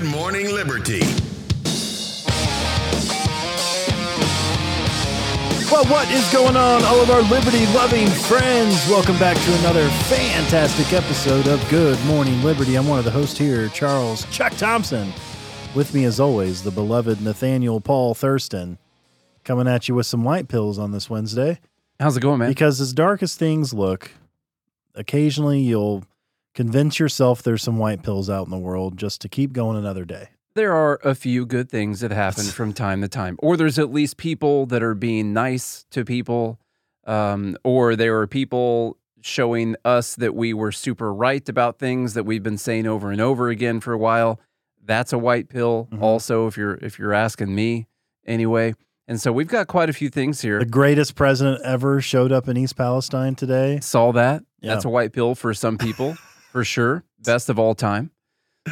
Good Morning Liberty. Well, what is going on, all of our liberty loving friends? Welcome back to another fantastic episode of Good Morning Liberty. I'm one of the hosts here, Charles Chuck Thompson. With me, as always, the beloved Nathaniel Paul Thurston, coming at you with some white pills on this Wednesday. How's it going, man? Because as dark as things look, occasionally you'll convince yourself there's some white pills out in the world just to keep going another day. there are a few good things that happen from time to time, or there's at least people that are being nice to people, um, or there are people showing us that we were super right about things that we've been saying over and over again for a while. That's a white pill, Mhm. also, if you're if you're asking me, anyway. And so we've got quite a few things here. The greatest president ever showed up in East Palestine today. Saw that. Yeah. That's a white pill for some people, for sure. Best of all time.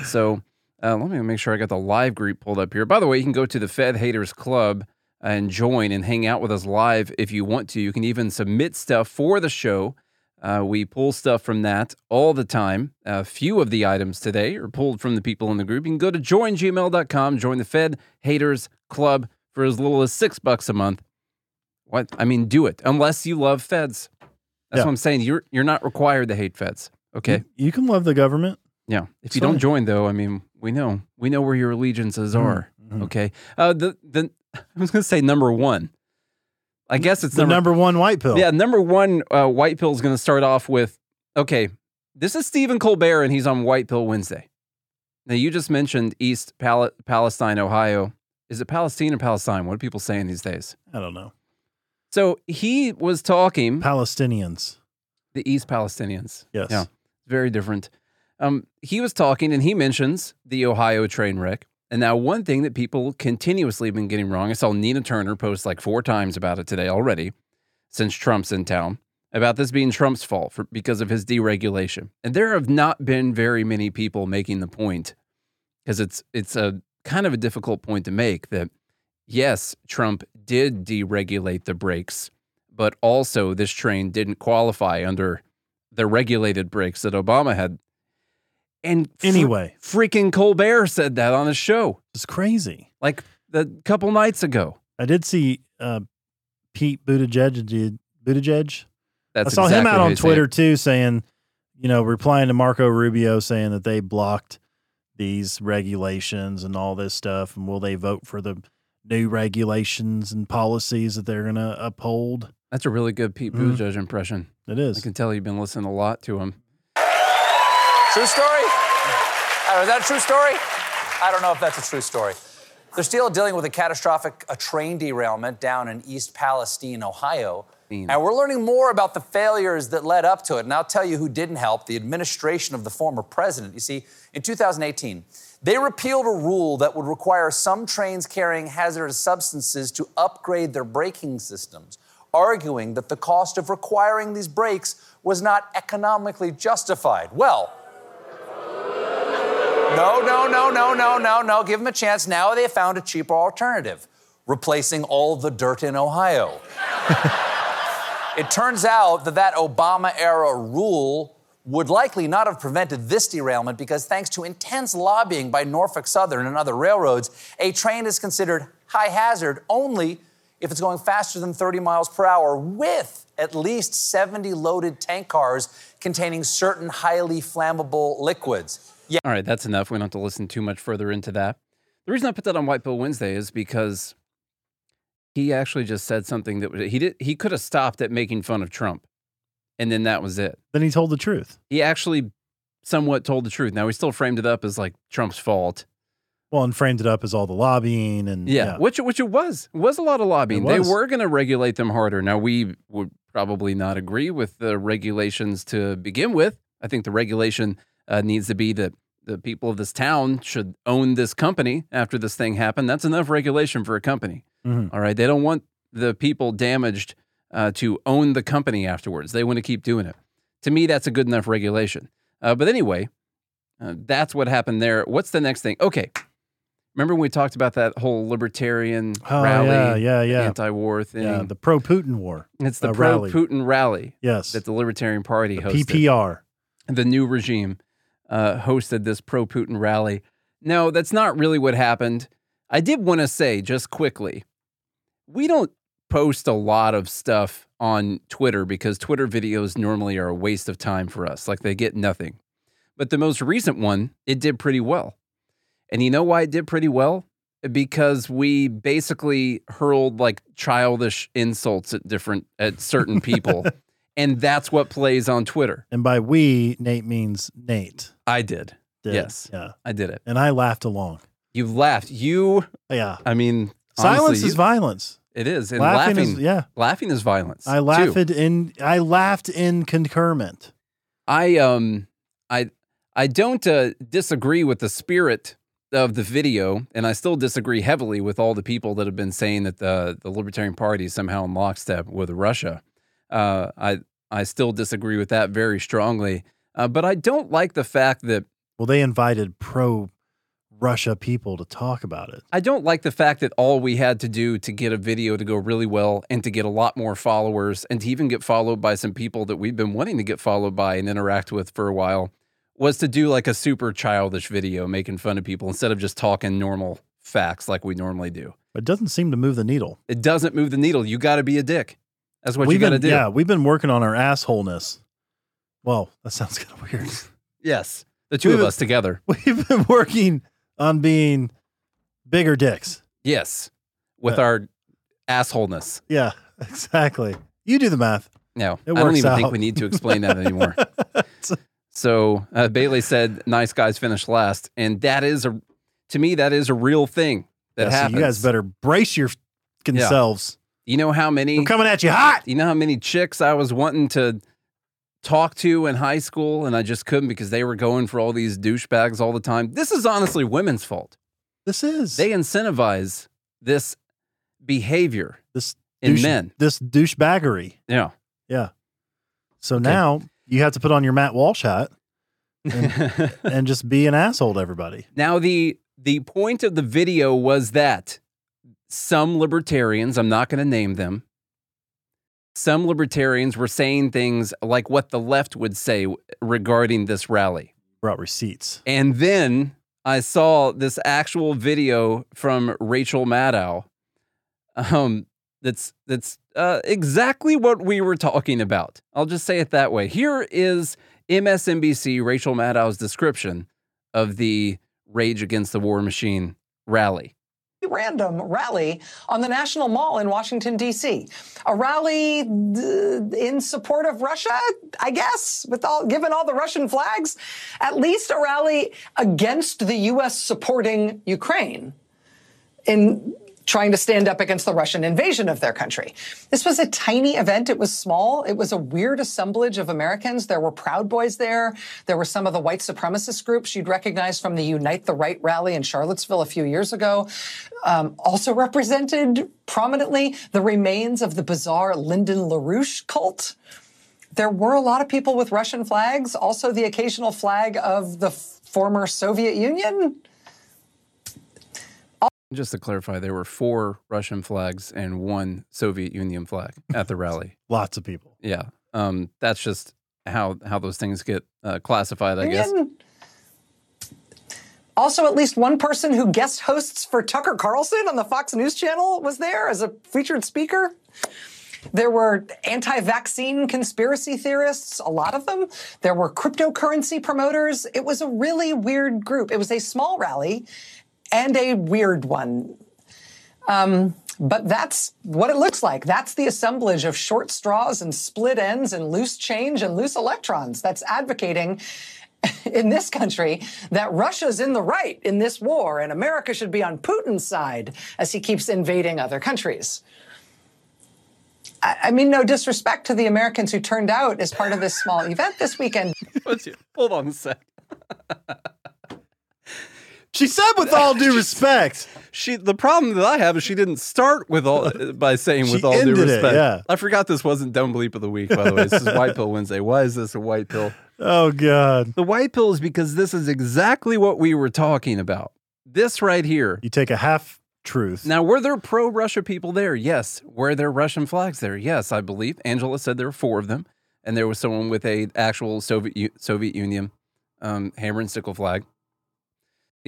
So uh, let me make sure I got the live group pulled up here. By the way, you can go to the Fed Haters Club and join and hang out with us live if you want to. You can even submit stuff for the show. Uh, we pull stuff from that all the time. A few of the items today are pulled from the people in the group. You can go to joingml.com, join the Fed Haters Club for as little as six bucks a month. What? I mean, do it unless you love feds. That's Yeah. what I'm saying. You're you're not required to hate feds. Okay. You, you can love the government. Yeah. If you don't join, though, I mean, we know we know where your allegiances are. Mhm. Okay. Uh, the the I was gonna say number one. I guess it's the number, one white pill. Yeah, number one uh, white pill is gonna start off with okay. This is Stephen Colbert, and he's on White Pill Wednesday. Now you just mentioned East Pal- Palestine, Ohio. Is it Palestine or Palestine? What are people saying these days? I don't know. So he was talking Palestinians. the East Palestinians. Yes. Yeah. Very different. Um, he was talking and he mentions the Ohio train wreck. And now, one thing that people continuously have been getting wrong, I saw Nina Turner post like four times about it today already since Trump's in town about this being Trump's fault for, because of his deregulation. And there have not been very many people making the point because it's it's a kind of a difficult point to make that yes, Trump did deregulate the brakes, but also this train didn't qualify under the regulated brakes that Obama had. And fr- Anyway, freaking Colbert said that on his show it's crazy. like a couple nights ago. I did see uh, Pete Buttigieg. Did Buttigieg? That's I saw him out on Twitter it. too, saying, you know, replying to Marco Rubio saying that they blocked these regulations and all this stuff, and will they vote for the new regulations and policies that they're going to uphold? That's a really good Pete Mhm. Buttigieg impression. It is. I can tell you've been listening a lot to him. True story? Uh, is that a true story? I don't know if that's a true story. They're still dealing with a catastrophic a train derailment down in East Palestine, Ohio. Palestine. And we're learning more about the failures that led up to it. And I'll tell you who didn't help the administration of the former president. You see, in 2018, they repealed a rule that would require some trains carrying hazardous substances to upgrade their braking systems, arguing that the cost of requiring these brakes was not economically justified. Well, no, no, no, no, no, no, no. Give them a chance. Now they have found a cheaper alternative replacing all the dirt in Ohio. it turns out that that Obama era rule would likely not have prevented this derailment because, thanks to intense lobbying by Norfolk Southern and other railroads, a train is considered high hazard only if it's going faster than 30 miles per hour with at least 70 loaded tank cars containing certain highly flammable liquids. Yeah. All right, that's enough. We don't have to listen too much further into that. The reason I put that on White Pill Wednesday is because he actually just said something that he did. He could have stopped at making fun of Trump, and then that was it. Then he told the truth. He actually somewhat told the truth. Now he still framed it up as like Trump's fault. Well, and framed it up as all the lobbying and Yeah, which which it was. It was a lot of lobbying. They were going to regulate them harder. Now we would probably not agree with the regulations to begin with. I think the regulation uh, needs to be that the people of this town should own this company after this thing happened. That's enough regulation for a company. Mhm. All right, they don't want the people damaged uh, to own the company afterwards. They want to keep doing it. To me, that's a good enough regulation. Uh, but anyway, uh, that's what happened there. What's the next thing? Okay. Remember when we talked about that whole libertarian Oh, rally, yeah, yeah, yeah. anti-war thing? Yeah, the pro Putin war. it's the uh, pro-Putin rally Yes. that the Libertarian Party The hosted. PPR. The new regime uh, hosted this pro-Putin rally, No, that's not really what happened. I did want to say just quickly we don't post a lot of stuff on Twitter because Twitter videos normally are a waste of time for us. Like they get nothing. But the most recent one, it did pretty well. And you know why it did pretty well? Because we basically hurled like childish insults at different at certain people. and that's what plays on Twitter. And by we, Nate means Nate. I did. did. Yes. Yeah. I did it. And I laughed along. You laughed. You Yeah. I mean Silence honestly, is you- violence. It is. And laughing, laughing, is yeah. laughing is violence. I too. laughed in I laughed in concurrent. I um I I don't uh, disagree with the spirit of the video, and I still disagree heavily with all the people that have been saying that the the Libertarian Party is somehow in lockstep with Russia. Uh, I I still disagree with that very strongly. Uh, but I don't like the fact that Well, they invited pro Russia people to talk about it. I don't like the fact that all we had to do to get a video to go really well and to get a lot more followers and to even get followed by some people that we've been wanting to get followed by and interact with for a while was to do like a super childish video making fun of people instead of just talking normal facts like we normally do. It doesn't seem to move the needle. It doesn't move the needle. You got to be a dick. That's what we've you got to do. Yeah, we've been working on our assholeness. Well, that sounds kind of weird. Yes. The two We've of been- us together. We've been working on being bigger dicks. Yes. With Yeah. our assholeness. Yeah, exactly. You do the math. No, It I don't even think we need to explain that anymore. So uh, Bailey said, "Nice guys finish last," and that is a, to me, that is a real thing that Yeah, so happens. you guys better brace your Yeah. selves. You know how many? We're coming at you hot. You know how many chicks I was wanting to talk to in high school, and I just couldn't because they were going for all these douchebags all the time. This is honestly women's fault. This is They incentivize this behavior this in douche- men. This douchebaggery. Yeah. Yeah. So now you have to put on your Matt Walsh hat and just be an asshole to everybody. Now the the point of the video was that some libertarians, I'm not going to name them, some libertarians were saying things like what the left would say regarding this rally. Brought receipts. And then I saw this actual video from Rachel Maddow. Um, that's that's uh, exactly what we were talking about. I'll just say it that way. Here is MSNBC Rachel Maddow's description of the Rage Against the War Machine rally. random rally on the National Mall in Washington, D.C. A rally d- in support of Russia, I guess, with all, given all the Russian flags. At least a rally against the U.S. supporting Ukraine in trying to stand up against the Russian invasion of their country. This was a tiny event. It was small. It was a weird assemblage of Americans. There were Proud Boys there. There were some of the white supremacist groups you'd recognize from the Unite the Right rally in Charlottesville a few years ago. Um, also represented prominently the remains of the bizarre Lyndon LaRouche cult. There were a lot of people with Russian flags, also the occasional flag of the former Soviet Union. Just to clarify, there were four Russian flags and one Soviet Union flag at the rally. Lots of people. Yeah, um, that's just how how those things get uh, classified, I guess. Also, at least one person who guest hosts for Tucker Carlson on the Fox News Channel was there as a featured speaker. There were anti vaccine conspiracy theorists, a lot of them. There were cryptocurrency promoters. It was a really weird group. It was a small rally and a weird one. Um, but that's what it looks like. That's the assemblage of short straws and split ends and loose change and loose electrons that's advocating in this country that Russia's in the right in this war and America should be on Putin's side as he keeps invading other countries. I I mean, no disrespect to the Americans who turned out as part of this small event this weekend. Hold on a sec. She said with all due respect. She the problem that I have is she didn't start with all by saying with all due ended it, respect. yeah. I forgot this wasn't dumb bleep of the week, by the way. This is White Pill Wednesday. Why is this a white pill? Oh God. The white pill is because this is exactly what we were talking about. This right here. You take a half truth. Now, were there pro Russia people there? Yes. Were there Russian flags there? Yes, I believe. Angela said there were four of them, and there was someone with a actual Soviet U- Soviet Union um, hammer and sickle flag.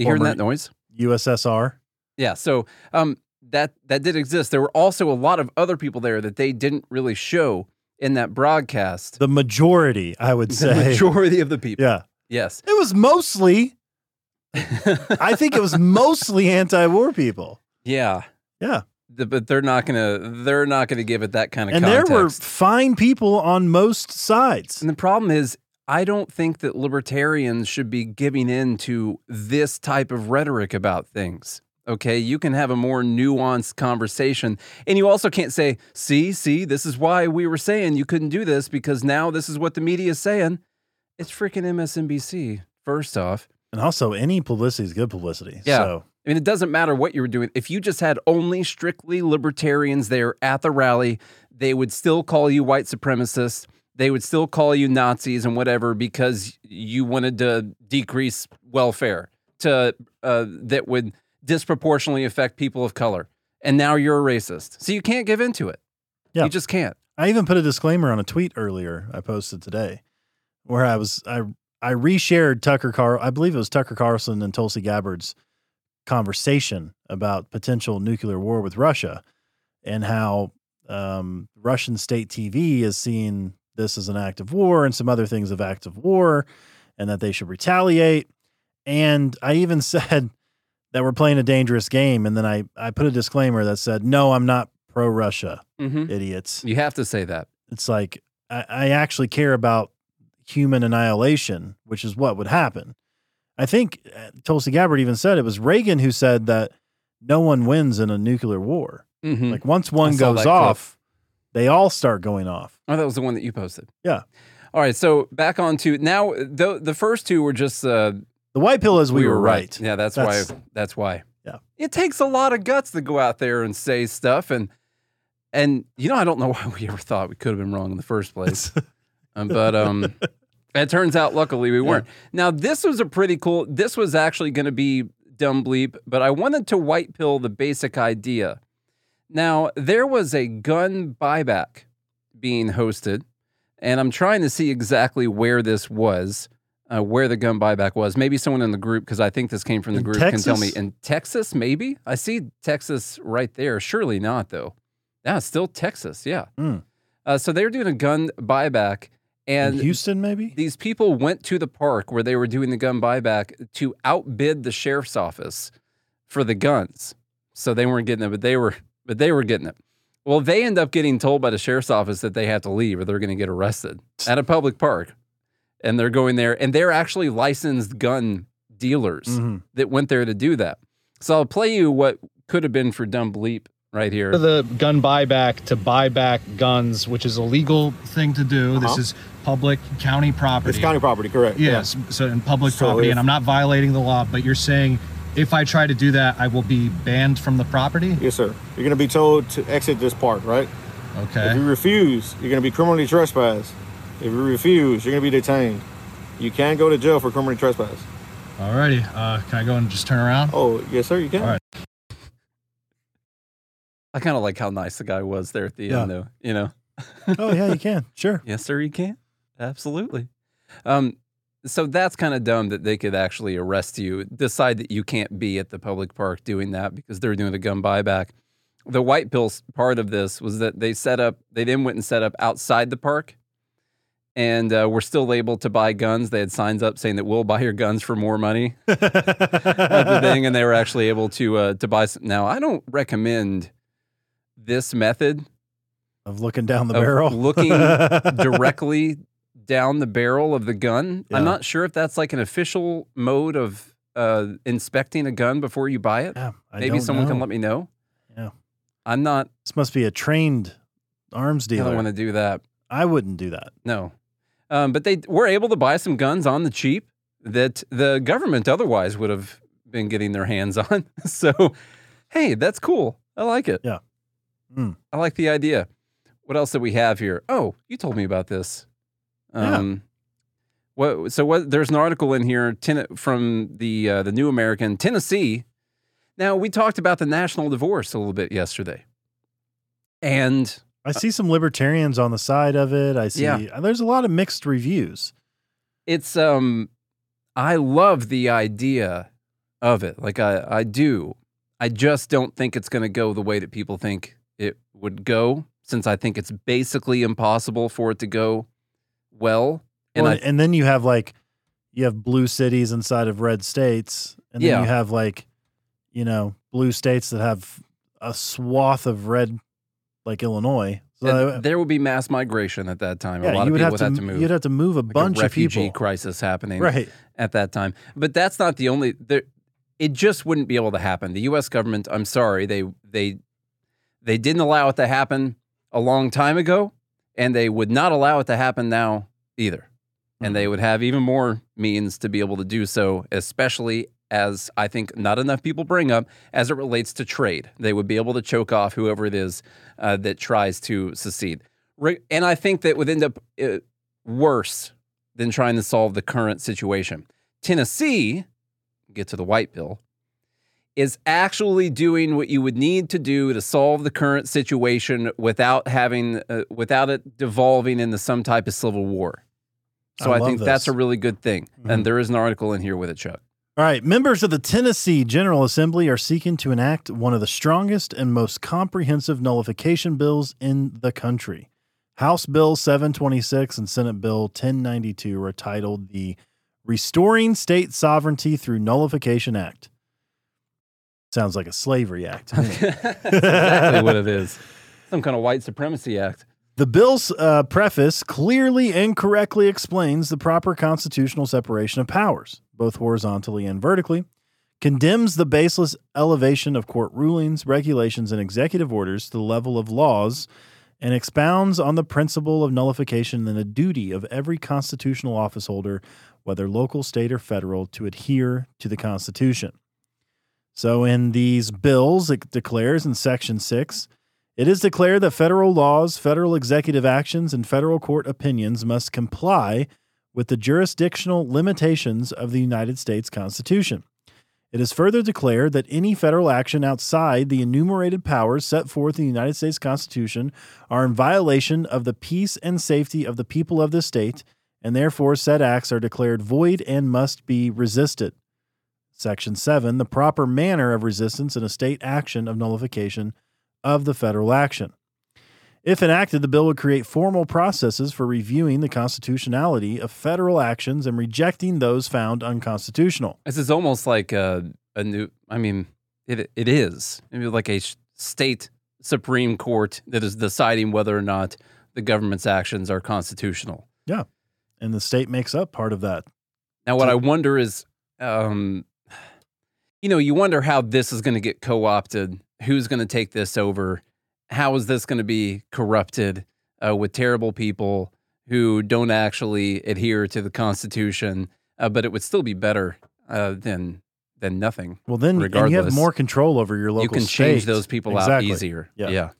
You hearing that noise? USSR. Yeah. So um, that that did exist. There were also a lot of other people there that they didn't really show in that broadcast. The majority, I would The say. majority of the people. Yeah. Yes. It was mostly, I think it was mostly anti war people. Yeah. Yeah. The- but they're not gonna they're not gonna give it that kind of And context. there were fine people on most sides. And the problem is, I don't think that libertarians should be giving in to this type of rhetoric about things. Okay, you can have a more nuanced conversation. And you also can't say, see, see, this is why we were saying you couldn't do this because now this is what the media is saying. It's freaking MSNBC, first off. And also, any publicity is good publicity. Yeah. So, I mean, it doesn't matter what you were doing. If you just had only strictly libertarians there at the rally, they would still call you white supremacists. They would still call you Nazis and whatever because you wanted to decrease welfare to uh, that would disproportionately affect people of color. And now you're a racist. So you can't give into it. Yeah. You just can't. I even put a disclaimer on a tweet earlier I posted today where I was I I reshared Tucker Carl I believe it was Tucker Carlson and Tulsi Gabbard's conversation about potential nuclear war with Russia and how um, Russian state TV is seeing this is an act of war and some other things of act of war and that they should retaliate. And I even said that we're playing a dangerous game. And then I, I put a disclaimer that said, no, I'm not pro Russia, hmm idiots You have to say that. it's like I, I actually care about human annihilation, which is what would happen. I think uh, Tulsi Gabbard even said it was Reagan who said that no one wins in a nuclear war. hmm Like once one goes off, they all start going off. Oh, that was the one that you posted. Yeah. All right. So back on to now, the, the first two were just uh, The white pill is we, were right. Yeah, that's, That's- why. That's why. Yeah. It takes a lot of guts to go out there and say stuff, and and you know I don't know why we ever thought we could have been wrong in the first place, um, but um, it turns out luckily we weren't. Now this was a pretty cool. This was actually going to be dumb bleep, but I wanted to white pill the basic idea. Now there was a gun buyback being hosted, and I'm trying to see exactly where this was uh, where the gun buyback was. Maybe someone in the group, because I think this came from the In group, can tell me. In Texas, maybe? I see Texas right there. Surely not, though. Yeah, still Texas. Yeah. Hmm. Uh, so they were doing a gun buyback, In and Houston, maybe? these people went to the park where they were doing the gun buyback to outbid the sheriff's office for the guns. So they weren't getting it, but they were, but they were getting it. Well, they end up getting told by the sheriff's office that they have to leave or they're going to get arrested at a public park. And they're going there, and they're actually licensed gun dealers Mhm. that went there to do that. So I'll play you what could have been for dumb bleep right here. the gun buyback to buy back guns, which is a legal thing to do. This Uh-huh. is public county property. It's county property, correct? Yes, so in public So property, if- and I'm not violating the law, but you're saying if I try to do that, I will be banned from the property? Yes, sir. You're going to be told to exit this park, right? Okay. If you refuse, you're going to be criminally trespassed. If you refuse, you're going to be detained. You can go to jail for criminally trespass. Alrighty. Uh, can I go and just turn around? Oh, yes, sir, you can. All right. I kind of like how nice the guy was there at the Yeah. end, though. You know, Oh, yeah, you can. Sure. yes, sir, you can. Absolutely. Um, so that's kind of dumb that they could actually arrest you, decide that you can't be at the public park doing that because they're doing a gun buyback. The white pills part of this was that they set up, they then went and set up outside the park and uh, were still able to buy guns. They had signs up saying that we'll buy your guns for more money the thing, and they were actually able to uh, to buy. Some. Now, I don't recommend this method of looking down the of barrel. looking directly down the barrel of the gun. Yeah. I'm not sure if that's like an official mode of uh, inspecting a gun before you buy it. Yeah, I Maybe someone can let me know. Yeah. I'm not. This must be a trained arms dealer. I don't want to do that. I wouldn't do that. No. Um, but they were able to buy some guns on the cheap that the government otherwise would have been getting their hands on. so, hey, that's cool. I like it. Yeah. Mm. I like the idea. What else do we have here? Oh, you told me about this. Yeah. Um, what? So what? There's an article in here ten, from the uh, the New American, Tennessee. Now we talked about the national divorce a little bit yesterday, and I see some libertarians on the side of it. I see Yeah. there's a lot of mixed reviews. it's um I love the idea of it. Like I, I do. I just don't think it's going to go the way that people think it would go, since I think it's basically impossible for it to go well. And Well, I, and then you have like you have blue cities inside of red states, and then Yeah. you have like you know blue states that have a swath of red, like Illinois. So and there will be mass migration at that time. yeah, a lot you of would people have would to, have to move. You'd have to move a like bunch a refugee of people. crisis happening Right. at that time. But that's not the only. There, it just wouldn't be able to happen. The U.S. government. I'm sorry. They they they didn't allow it to happen a long time ago, and they would not allow it to happen now either. And they would have even more means to be able to do so, especially as I think not enough people bring up as it relates to trade. They would be able to choke off whoever it is uh, that tries to secede. And I think that would end up uh, worse than trying to solve the current situation. Tennessee, get to the white bill, is actually doing what you would need to do to solve the current situation without having uh, without it devolving into some type of civil war. So I I, think that's a really good thing. Mhm. And there is an article in here with it, Chuck. All right, members of the Tennessee General Assembly are seeking to enact one of the strongest and most comprehensive nullification bills in the country. House Bill 726 and Senate Bill 1092 are titled the Restoring State Sovereignty Through Nullification Act. Sounds like a slavery act. to me. That's exactly what it is. Some kind of white supremacy act. The bill's uh, preface clearly and correctly explains the proper constitutional separation of powers, both horizontally and vertically, condemns the baseless elevation of court rulings, regulations, and executive orders to the level of laws, and expounds on the principle of nullification and the duty of every constitutional office holder, whether local, state, or federal, to adhere to the Constitution. So, in these bills, it declares in Section 6 it is declared that federal laws, federal executive actions, and federal court opinions must comply with the jurisdictional limitations of the United States Constitution. It is further declared that any federal action outside the enumerated powers set forth in the United States Constitution are in violation of the peace and safety of the people of the state, and therefore said acts are declared void and must be resisted. Section 7 The proper manner of resistance in a state action of nullification of the federal action. If enacted, the bill would create formal processes for reviewing the constitutionality of federal actions and rejecting those found unconstitutional. This is almost like a, a new, I mean, it, it is. Like a state Supreme Court that is deciding whether or not the government's actions are constitutional. Yeah. And the state makes up part of that. Now, what So- I wonder is, um, you know, you wonder how this is going to get co opted. Who's going to take this over? How is this going to be corrupted uh, with terrible people who don't actually adhere to the Constitution? Uh, but it would still be better uh, than than nothing. Well, then and you have more control over your local you can change those people Exactly. out easier. Yeah. yeah.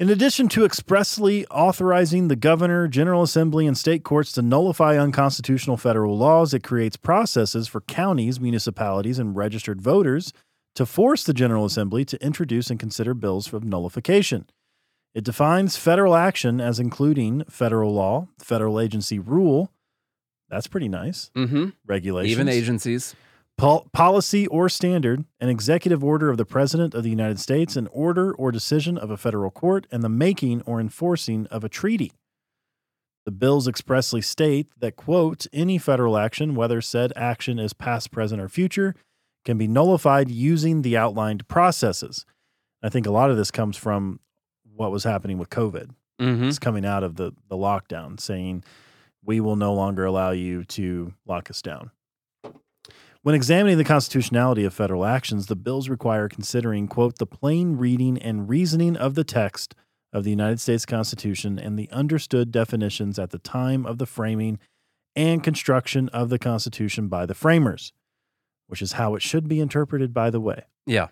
In addition to expressly authorizing the governor, General Assembly, and state courts to nullify unconstitutional federal laws, it creates processes for counties, municipalities, and registered voters to force the General Assembly to introduce and consider bills of nullification. It defines federal action as including federal law, federal agency rule. That's pretty nice. Mm-hmm. Regulations. Even agencies. Pol- policy or standard, an executive order of the President of the United States, an order or decision of a federal court, and the making or enforcing of a treaty. The bills expressly state that, quote, any federal action, whether said action is past, present, or future, can be nullified using the outlined processes. I think a lot of this comes from what was happening with COVID. Mm-hmm. It's coming out of the, the lockdown saying, we will no longer allow you to lock us down. When examining the constitutionality of federal actions, the bills require considering, quote, the plain reading and reasoning of the text of the United States Constitution and the understood definitions at the time of the framing and construction of the Constitution by the framers, which is how it should be interpreted, by the way. Yeah.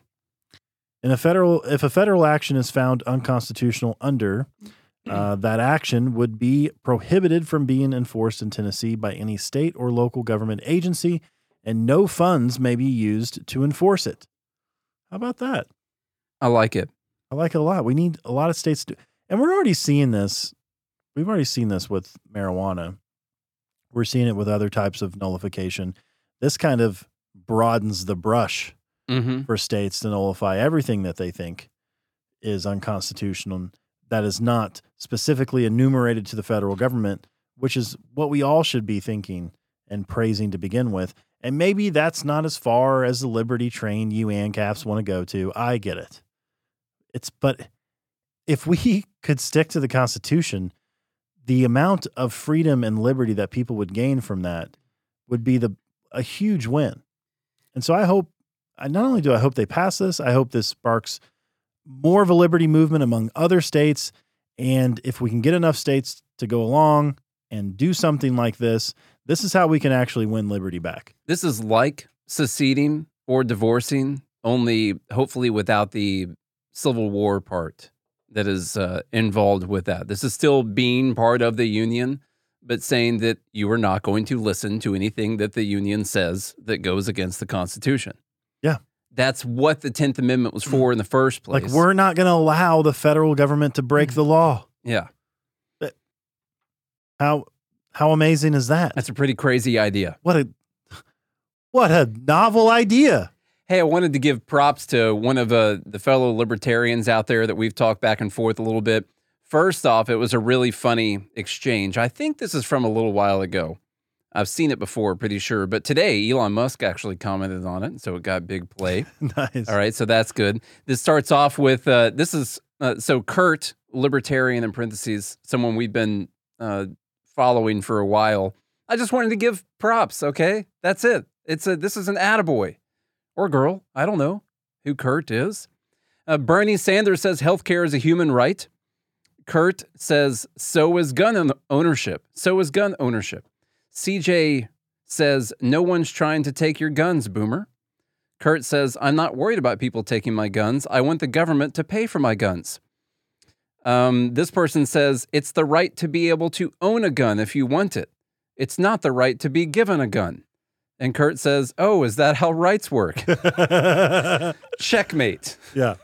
In a federal, if a federal action is found unconstitutional under, uh, that action would be prohibited from being enforced in Tennessee by any state or local government agency, and no funds may be used to enforce it. How about that? I like it. I like it a lot. We need a lot of states to, and we're already seeing this. We've already seen this with marijuana. We're seeing it with other types of nullification. This kind of broadens the brush Mm-hmm. for states to nullify everything that they think is unconstitutional that is not specifically enumerated to the federal government, which is what we all should be thinking and praising to begin with. And maybe that's not as far as the liberty train you ANCAPs want to go to. I get it. It's but if we could stick to the Constitution, the amount of freedom and liberty that people would gain from that would be the a huge win. And so I hope not only do I hope they pass this, I hope this sparks more of a liberty movement among other states. And if we can get enough states to go along and do something like this, this is how we can actually win liberty back. This is like seceding or divorcing, only hopefully without the Civil War part that is uh, involved with that. This is still being part of the Union, but saying that you are not going to listen to anything that the Union says that goes against the Constitution. Yeah. That's what the 10th Amendment was for in the first place. Like we're not going to allow the federal government to break the law. yeah, But How how amazing is that? that's a pretty crazy idea. What a what a novel idea. Hey, I wanted to give props to one of uh, the fellow libertarians out there that we've talked back and forth a little bit. First off, it was a really funny exchange. I think this is from a little while ago. I've seen it before, pretty sure. But today, Elon Musk actually commented on it, so it got big play. nice. All right, so that's good. This starts off with uh, this is uh, so Kurt, libertarian in parentheses, someone we've been uh, following for a while. I just wanted to give props. Okay, that's it. It's a this is an attaboy or girl. I don't know who Kurt is. Uh, Bernie Sanders says healthcare is a human right. Kurt says so is gun ownership. So is gun ownership. CJ says no one's trying to take your guns, boomer. Kurt says, I'm not worried about people taking my guns. I want the government to pay for my guns. Um, this person says, It's the right to be able to own a gun if you want it. It's not the right to be given a gun. And Kurt says, Oh, is that how rights work? Checkmate. yeah.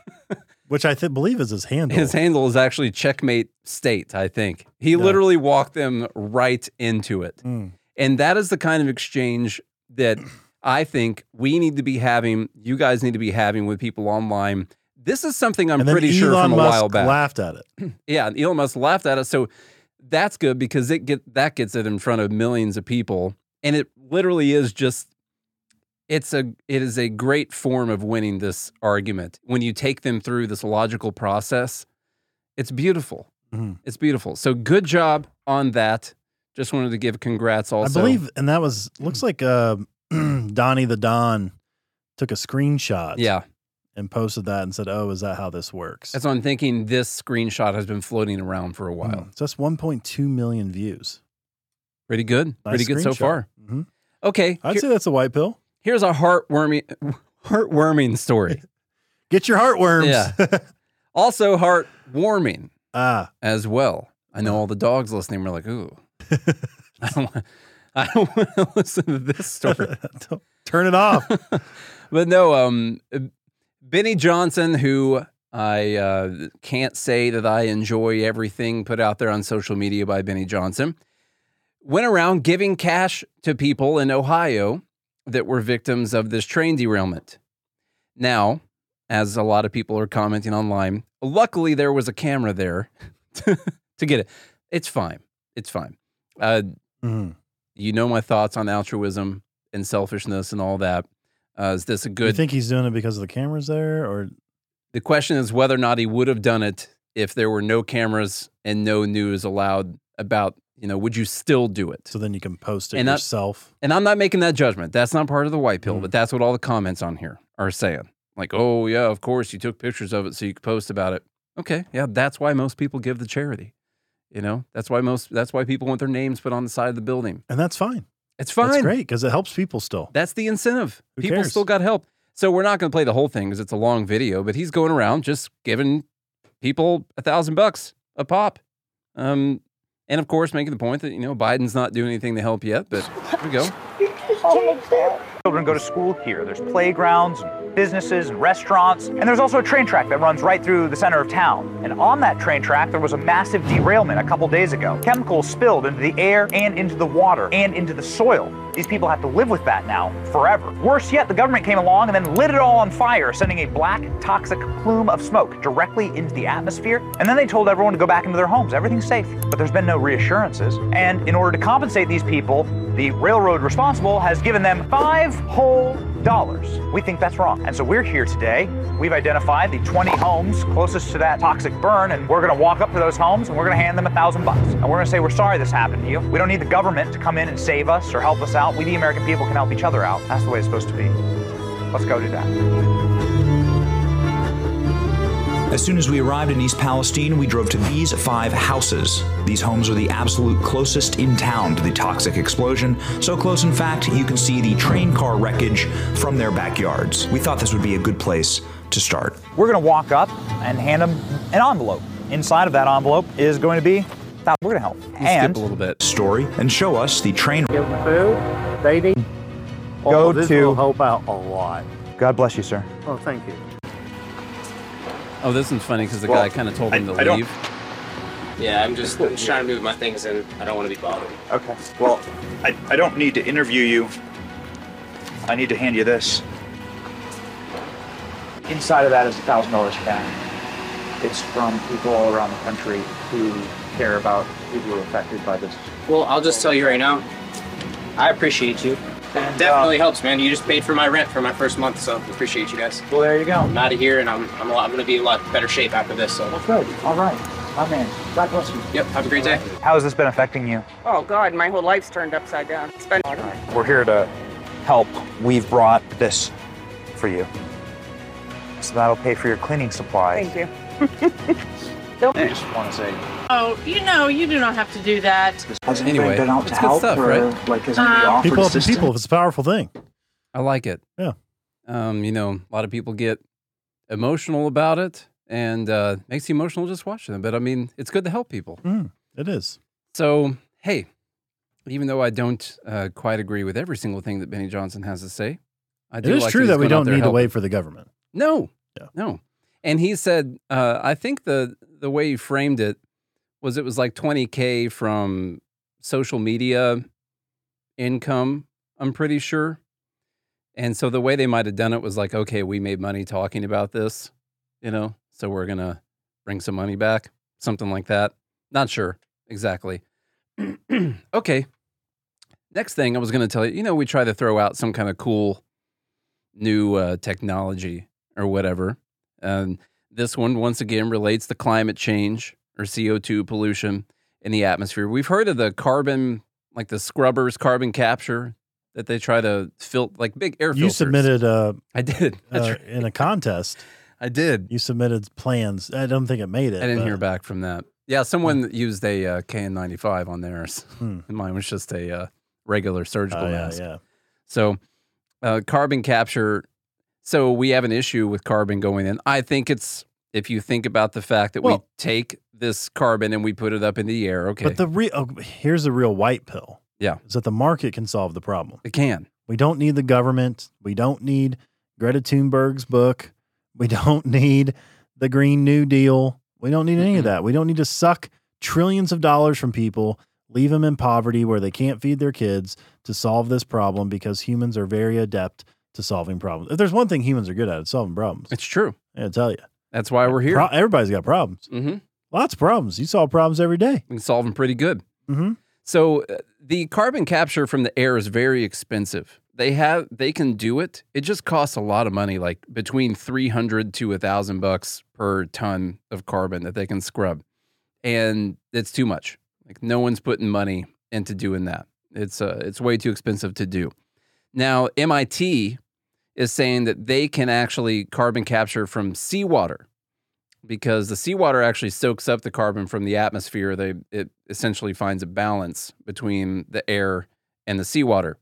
Which I th- believe is his handle. His handle is actually Checkmate State, I think. He literally walked them right into it. Mm. And that is the kind of exchange that I think we need to be having, you guys need to be having with people online. This is something I'm pretty Elon sure from a Musk while back. laughed at it. Yeah, and Elon Musk laughed at us. So that's good because it get that gets it in front of millions of people. And it literally is just it's a it is a great form of winning this argument. When you take them through this logical process, it's beautiful. Mhm. It's beautiful. So good job on that. Just wanted to give congrats also. I believe, and that was looks like uh, Donnie the Don took a screenshot. Yeah. And posted that and said, "Oh, is that how this works?" That's why I'm thinking this screenshot has been floating around for a while. Mm. So that's 1.2 million views. Pretty good. Nice Pretty good so far. Mhm. Okay. I'd here- say that's a white pill. here's a heartwarming heartwarming story. Get your heartworms. Yeah. also heartwarming ah, as well. I know all the dogs listening were like, ooh. I don't want I don't want to listen to this story. Turn it off. but no, um, Benny Johnson, who I uh, can't say that I enjoy everything put out there on social media by Benny Johnson, went around giving cash to people in Ohio that were victims of this train derailment. Now, as a lot of people are commenting online, luckily there was a camera there to get it. It's fine. It's fine. Uh, Mhm. you know my thoughts on altruism and selfishness and all that. Uh, is this a good? You think he's doing it because of the cameras there, or the question is whether or not he would have done it if there were no cameras and no news allowed about. You know, would you still do it? so then you can post it And yourself? And I'm not making that judgment. That's not part of the white pill, Mm. but that's what all the comments on here are saying. Like, oh yeah, of course you took pictures of it so you could post about it. Okay, yeah, that's why most people give the charity. You know, that's why most that's why people want their names put on the side of the building. and that's fine. It's fine. That's great because it helps people still. That's the incentive. Who People cares? still got help. So we're not going to play the whole thing because it's a long video, but he's going around just giving people a thousand bucks a pop. Um, and of course, making the point that, you know, Biden's not doing anything to help yet, but here we go. Children go to school here. There's playgrounds, and businesses, and restaurants, and there's also a train track that runs right through the center of town. And on that train track, there was a massive derailment a couple days ago. Chemicals spilled into the air and into the water and into the soil. These people have to live with that now forever. Worse yet, the government came along and then lit it all on fire, sending a black, toxic plume of smoke directly into the atmosphere. And then they told everyone to go back into their homes. Everything's safe. But there's been no reassurances. And in order to compensate these people, the railroad responsible has given them five whole dollars. We think that's wrong. And so we're here today. We've identified the 20 homes closest to that toxic burn, and we're gonna walk up to those homes and we're gonna hand them a thousand bucks. And we're gonna say, We're sorry this happened to you. We don't need the government to come in and save us or help us out. We, the American people, can help each other out. That's the way it's supposed to be. Let's go do that. As soon as we arrived in East Palestine, we drove to these five houses. These homes are the absolute closest in town to the toxic explosion, so close, in fact, you can see the train car wreckage from their backyards. We thought this would be a good place to start. We're gonna walk up and hand them an envelope. Inside of that envelope is going to be that we're gonna help. You and skip a little bit. Story and show us the train Give them food. They need. Go oh, this to- will help out a lot. God bless you, sir. Oh, thank you. Oh, this one's funny because the Well, guy kind of told him I- to I don't- leave. Yeah, I'm just, I'm just trying to move my things in. I don't want to be bothered. Okay. Well, I, I don't need to interview you. I need to hand you this. Inside of that is a thousand dollars cash. It's from people all around the country who care about people affected by this. Well, I'll just tell you right now. I appreciate you. And, Definitely uh, helps, man. You just paid for my rent for my first month, so appreciate you guys. well, there you go. I'm out of here, and I'm I'm, I'm gonna be in a lot better shape after this. So, Well, good. All right. My man. God bless you. yep. Have a great day. How has this been affecting you? Oh God, my whole life's turned upside down. It's been We're here to help. We've brought this for you. So that'll pay for your cleaning supplies. thank you. I just want to say, Oh, you know, you do not have to do that. has Anyway, been out it's to good help stuff, or right? like has anybody Um, offered People helping people. If it's a powerful thing. I like it. Yeah. Um, you know, a lot of people get emotional about it and uh, makes you emotional just watching them. But I mean, it's good to help people. Mm, it is. So, hey, even though I don't uh, quite agree with every single thing that Benny Johnson has to say, I It do is like true he's that we don't there need to helping. wait for the government. No, Yeah. no. And he said, uh, I think the the way he framed it was it was like 20k from social media income. I'm pretty sure. And so the way they might have done it was like, okay, we made money talking about this, you know, so we're gonna bring some money back, something like that. Not sure exactly. okay. Next thing I was gonna tell you, you know, we try to throw out some kind of cool new uh, technology or whatever. And this one, once again, relates to climate change or CO2 pollution in the atmosphere. We've heard of the carbon, like the scrubbers, carbon capture that they try to filter, like big air You filters. submitted uh, I did. That's uh, right. in a contest. I did. You submitted plans. I don't think it made it. I didn't but- hear back from that. Yeah, someone used a uh, KN95 on theirs. Hmm. Mine was just a uh, regular surgical yeah, mask. yeah. So, uh, carbon capture. So we have an issue with carbon going in. I think it's if you think about the fact that we take this carbon and we put it up in the air. Okay, But the real oh, here's the real white pill. Yeah. is that the market can solve the problem. it can. We don't need the government. We don't need Greta Thunberg's book. We don't need the Green New Deal. We don't need any of Mm-mm. that. We don't need to suck trillions of dollars from people, leave them in poverty where they can't feed their kids to solve this problem because humans are very adept to solving problems. If there's one thing humans are good at, it's solving problems. It's true. I tell you. That's why we're here. Pro- everybody's got problems. mm-hmm. Lots of problems. You solve problems every day. We can solve them pretty good. Mm-hmm. So uh, the carbon capture from the air is very expensive. They have they can do it. It just costs a lot of money, like between three hundred to a thousand bucks per ton of carbon that they can scrub, and it's too much. Like no one's putting money into doing that. It's uh, it's way too expensive to do. Now MIT is saying that they can actually carbon capture from seawater because the seawater actually soaks up the carbon from the atmosphere. They it essentially finds a balance between the air and the seawater.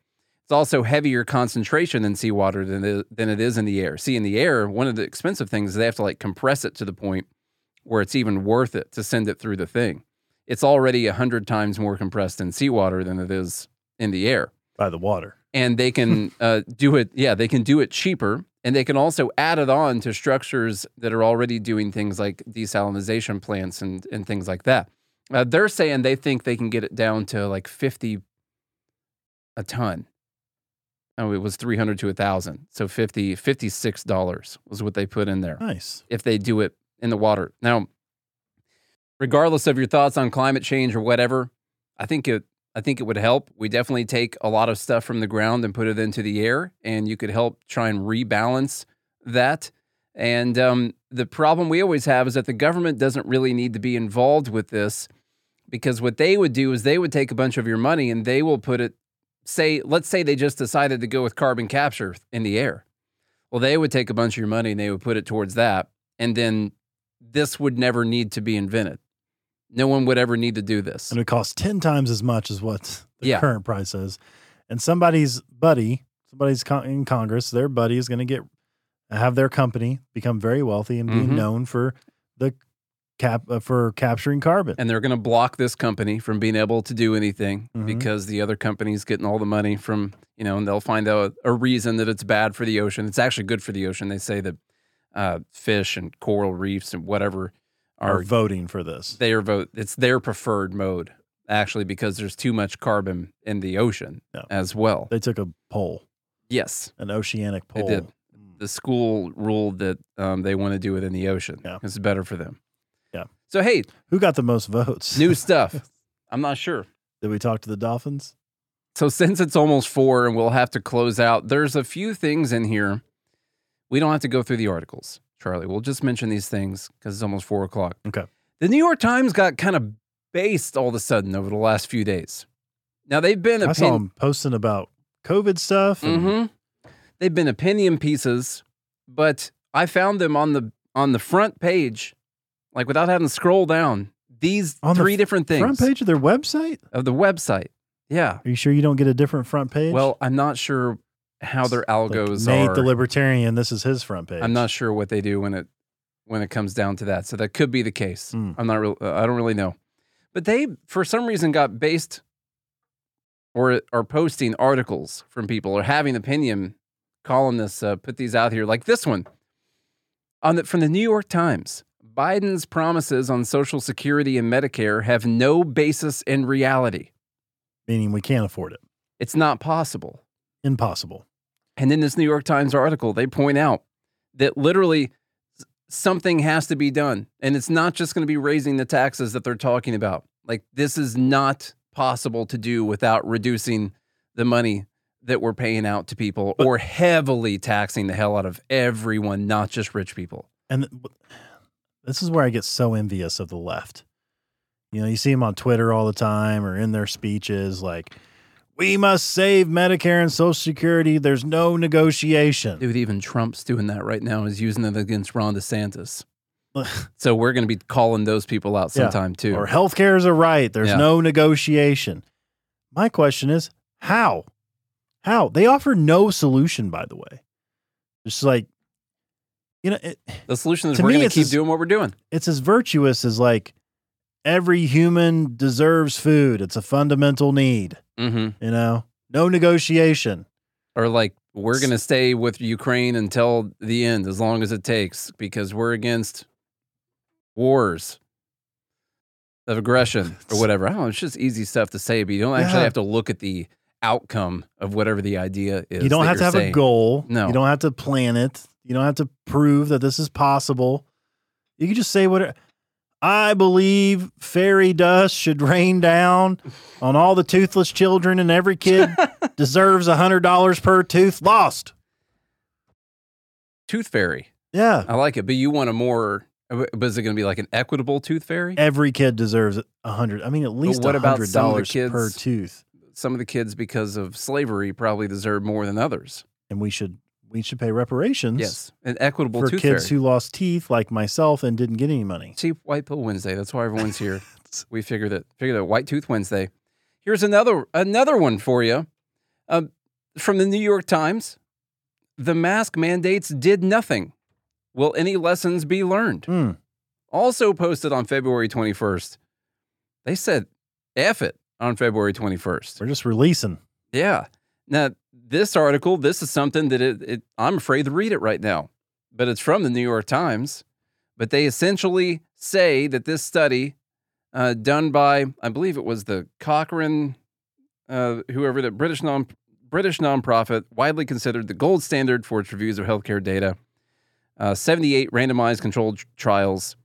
It's also heavier concentration in seawater than it, than it is in the air. See, in the air, one of the expensive things is they have to like compress it to the point where it's even worth it to send it through the thing. It's already a hundred times more compressed in seawater than it is in the air By the water. And they can uh, do it. Yeah, they can do it cheaper, and they can also add it on to structures that are already doing things like desalinization plants and and things like that. Uh, they're saying they think they can get it down to like fifty a ton Oh, it was 300 to 1,000. So 50, $56 was what they put in there Nice. if they do it in the water. Now, regardless of your thoughts on climate change or whatever, I think it I think it would help. We definitely take a lot of stuff from the ground and put it into the air, and you could help try and rebalance that. And um, the problem we always have is that the government doesn't really need to be involved with this because what they would do is they would take a bunch of your money and they will put it, say, let's say they just decided to go with carbon capture in the air. Well, they would take a bunch of your money and they would put it towards that. And then this would never need to be invented. No one would ever need to do this. And it costs 10 times as much as what the Yeah. current price is. And somebody's buddy, somebody's con- in Congress, their buddy is going to get have their company become very wealthy and being Mhm. known for the cap uh, for capturing carbon. and they're going to block this company from being able to do anything Mhm. because the other company's getting all the money from you know and they'll find out a reason that it's bad for the ocean it's actually good for the ocean they say that uh, fish and coral reefs and whatever are are voting for this. their vote it's their preferred mode actually because there's too much carbon in the ocean Yeah. as well They took a poll, yes an oceanic poll. they did the school ruled that um, they want to do it in the ocean Yeah. it's better for them Yeah. so hey Who got the most votes? new stuff i'm not sure Did we talk to the Dolphins? So since it's almost four and we'll have to close out, there's a few things in here. We don't have to go through the articles, Charlie. We'll just mention these things because it's almost four o'clock. Okay. The New York Times got kind of based all of a sudden over the last few days. Now they've been I saw them posting about COVID stuff. And Mhm. They've been opinion pieces, but I found them on the on the front page, like without having to scroll down. These On the three different things Front page of their website? of the website. Yeah. Are you sure you don't get a different front page? Well, I'm not sure how their Like algos Nate are. the Libertarian, this is his front page. I'm not sure what they do when it when it comes down to that. So that could be the case. Hmm. I'm not real. Uh, I don't really know. But they, for some reason, got based or are posting articles from people or having opinion columnists uh, put these out here, like this one on the, from the New York Times. Biden's promises on Social Security and Medicare have no basis in reality. Meaning we can't afford it. It's not possible. Impossible. And in this New York Times article, they point out that literally something has to be done. And it's not just going to be raising the taxes that they're talking about. Like, this is not possible to do without reducing the money that we're paying out to people or heavily taxing the hell out of everyone, not just rich people. And th- this is where I get so envious of the left. You know, you see them on Twitter all the time or in their speeches like, we must save Medicare and Social Security. There's no negotiation. Dude, even Trump's doing that right now, is using it against Ron DeSantis. so we're going to be calling those people out Yeah. sometime too. Or healthcare is a right. There's Yeah. no negotiation. My question is, how? How? They offer no solution, by the way. Just like, you know, it, the solution is To we're me, going to keep as- doing what we're doing. it's as virtuous as like every human deserves food. It's a fundamental need, Mm-hmm. you know? No negotiation. or like we're going to stay with Ukraine until the end as long as it takes because we're against wars of aggression or whatever. I don't know. It's just easy stuff to say, but you don't actually Yeah. have to look at the outcome of whatever the idea is. you don't have to have a goal. No. You don't have to plan it. You don't have to prove that this is possible. You can just say what I believe fairy dust should rain down on all the toothless children and every kid deserves a hundred dollars per tooth lost. Tooth fairy. Yeah. I like it, but you want a more. But is it going to be like an equitable tooth fairy? Every kid deserves a hundred. I mean, at least what a about hundred some of the dollars per tooth. Some of the kids, because of slavery, probably deserve more than others. And we should we should pay reparations. Yes, an equitable for tooth kids fairy. who lost teeth like myself and didn't get any money. Cheap White Pill Wednesday. That's why everyone's here. we figured that figured that White Tooth Wednesday. Here's another another one for you, uh, from the New York Times. The mask mandates did nothing. Will any lessons be learned? Hmm. Also posted on February 21st. They said F it on February 21st. We're just releasing. Yeah. Now, this article, this is something that it, it, I'm afraid to read it right now, but it's from the New York Times. But they essentially say that this study uh, done by, I believe it was the Cochrane, uh, whoever the British non British nonprofit, widely considered the gold standard for its reviews of healthcare data. Uh, 78 randomized controlled trials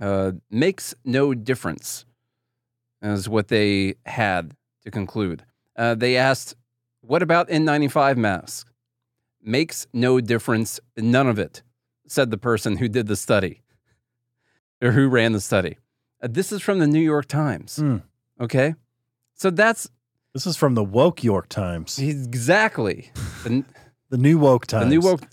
uh, makes no difference, is what they had to conclude. Uh, they asked, What about N95 masks? Makes no difference, none of it, said the person who did the study or who ran the study. Uh, this is from the New York Times. Hmm. Okay. So that's This is from the woke York Times. exactly the, The new woke times. the new woke.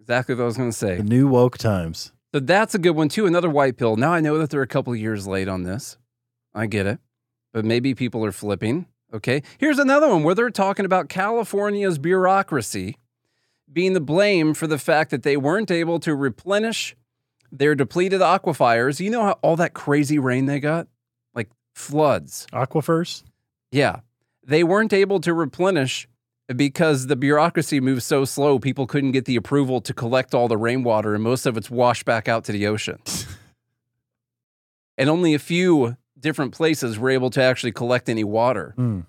Exactly what I was going to say. The new woke Times. So that's a good one too. Another white pill. Now I know that they're a couple of years late on this. I get it. But maybe people are flipping. Okay. Here's another one where they're talking about California's bureaucracy being the blame for the fact that they weren't able to replenish their depleted aquifers. You know how all that crazy rain they got? Like floods. Aquifers? Yeah. They weren't able to replenish because the bureaucracy moves so slow, people couldn't get the approval to collect all the rainwater, and most of it's washed back out to the ocean. and only a few different places were able to actually collect any water. Hmm.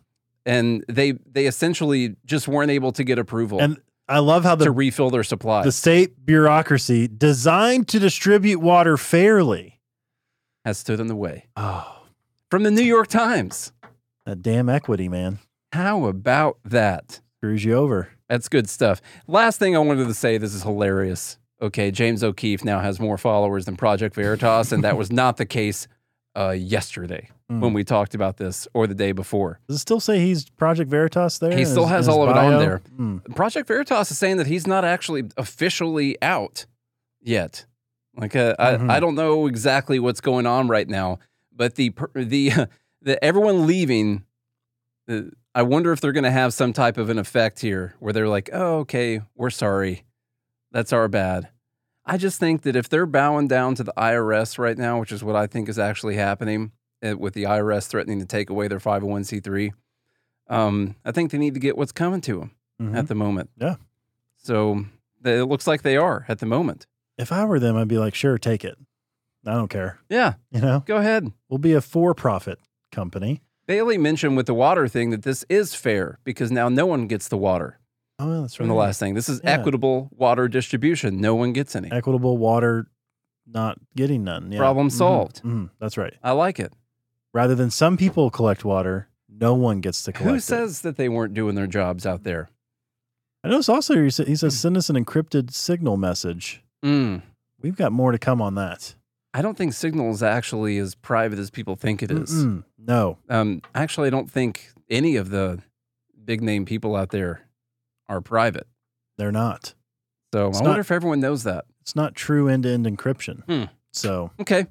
And they they essentially just weren't able to get approval And I love how the to refill their supplies. the state bureaucracy designed to distribute water fairly. has stood in the way. Oh, From the New York Times. that damn equity, man. How about that? Screws you over. That's good stuff. Last thing I wanted to say this is hilarious. Okay, James O'Keefe now has more followers than Project Veritas, and that was not the case uh, yesterday Hmm. when we talked about this or the day before. Does it still say he's Project Veritas there? He still his- has all of it on there. Hmm. Project Veritas is saying that he's not actually officially out yet. Like uh, Mhm. I, I don't know exactly what's going on right now, but the the the everyone leaving. Uh, I wonder if they're going to have some type of an effect here where they're like, "Oh, okay, we're sorry, that's our bad." I just think that if they're bowing down to the IRS right now, which is what I think is actually happening, uh, with the IRS threatening to take away their 501c3, um, I think they need to get what's coming to them Mhm. at the moment. Yeah. So it looks like they are at the moment. If I were them, I'd be like, sure, take it. I don't care. Yeah. You know, Go ahead. we'll be a for-profit company. Bailey mentioned with the water thing that this is fair because now no one gets the water Oh, yeah, that's from right. the last thing. This is Yeah. equitable water distribution. No one gets any. Equitable water, not getting none. Yeah. Problem Mhm. solved. Mhm. That's right. I like it. Rather than some people collect water, no one gets to collect Who it. says that they weren't doing their jobs out there? I notice also he said, he says send us an encrypted signal message. Mm. We've got more to come on that. I don't think Signal is actually as private as people think it is. Mm-mm. No. Um, actually, I don't think any of the big name people out there are private. They're not. So It's I wonder not- if everyone knows that. It's not true end-to-end encryption. Hmm. So Okay.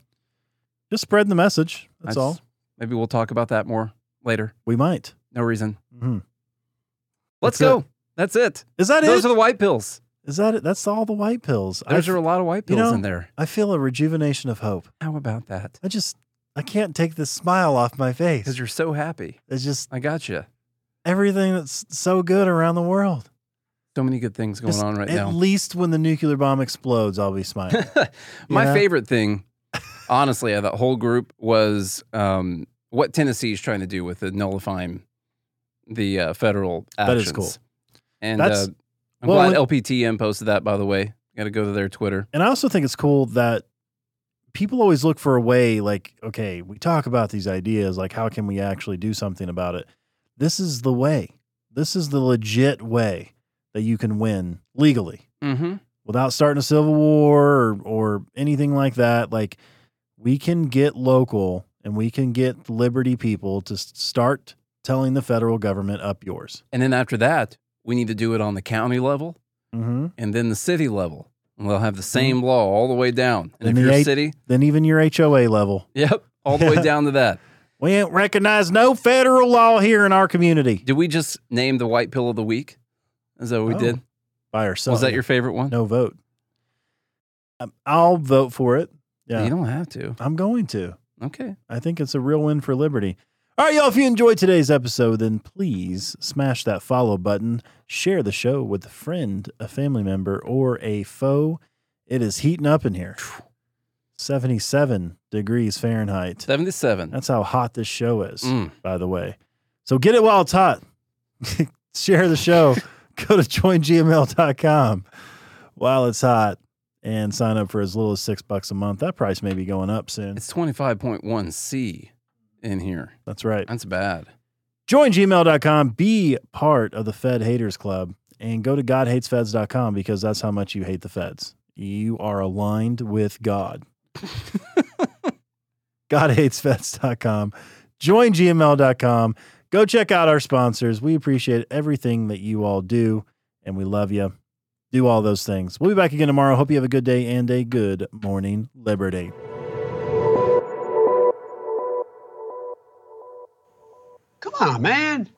just spread the message. That's, That's- all. Maybe we'll talk about that more later. We might. No reason. Mhm. Let's That's go. That's it. Is that Those it? Those are the white pills. Is that it? That's all the white pills. I, Those are a lot of white you pills know, in there. I feel a rejuvenation of hope. How about that? I just I can't take this smile off my face. Because you're so happy. It's just I got you. Everything that's so good around the world. So many good things going Just on right at now. At least when the nuclear bomb explodes, I'll be smiling. My know? favorite thing, honestly, of that whole group was um, what Tennessee is trying to do with the nullifying the uh, federal That is cool. And uh, I'm well, glad when- LPTN posted that, by the way. Got to go to their Twitter. And I also think it's cool that people always look for a way like, okay, we talk about these ideas, like how can we actually do something about it? This is the way. This is the legit way that you can win legally Mm-hmm. without starting a civil war or, or anything like that. Like we can get local and we can get liberty people to start telling the federal government up yours. And then after that, we need to do it on the county level Mm-hmm. and then the city level. And they'll have the same law all the way down. And Then if the you're a city, Then even your HOA level. yep, all the way down to that. We ain't recognize no federal law here in our community. Did we just name the white pill of the week? Is that what we Oh, did? By ourselves. Was that your favorite one? no vote? Um, I'll vote for it. Yeah, You don't have to. I'm going to. Okay. I think it's a real win for liberty. All right, y'all. If you enjoyed today's episode, then please smash that follow button. Share the show with a friend, a family member, or a foe. It is heating up in here. 77 degrees Fahrenheit. 77. That's how hot this show is, Mm. by the way. So get it while it's hot. share the show. Go to joingml.com while it's hot and sign up for as little as six bucks a month. That price may be going up soon. It's 25.1C in here. That's right. That's bad. joingml.com, be part of the Fed Haters Club, and go to godhatesfeds.com because that's how much you hate the feds. You are aligned with God. godhatesfeds.com. joingml.com. Go check out our sponsors. We appreciate everything that you all do, and we love you. Do all those things. We'll be back again tomorrow. Hope you have a good day and a good morning, Liberty. Come on, man.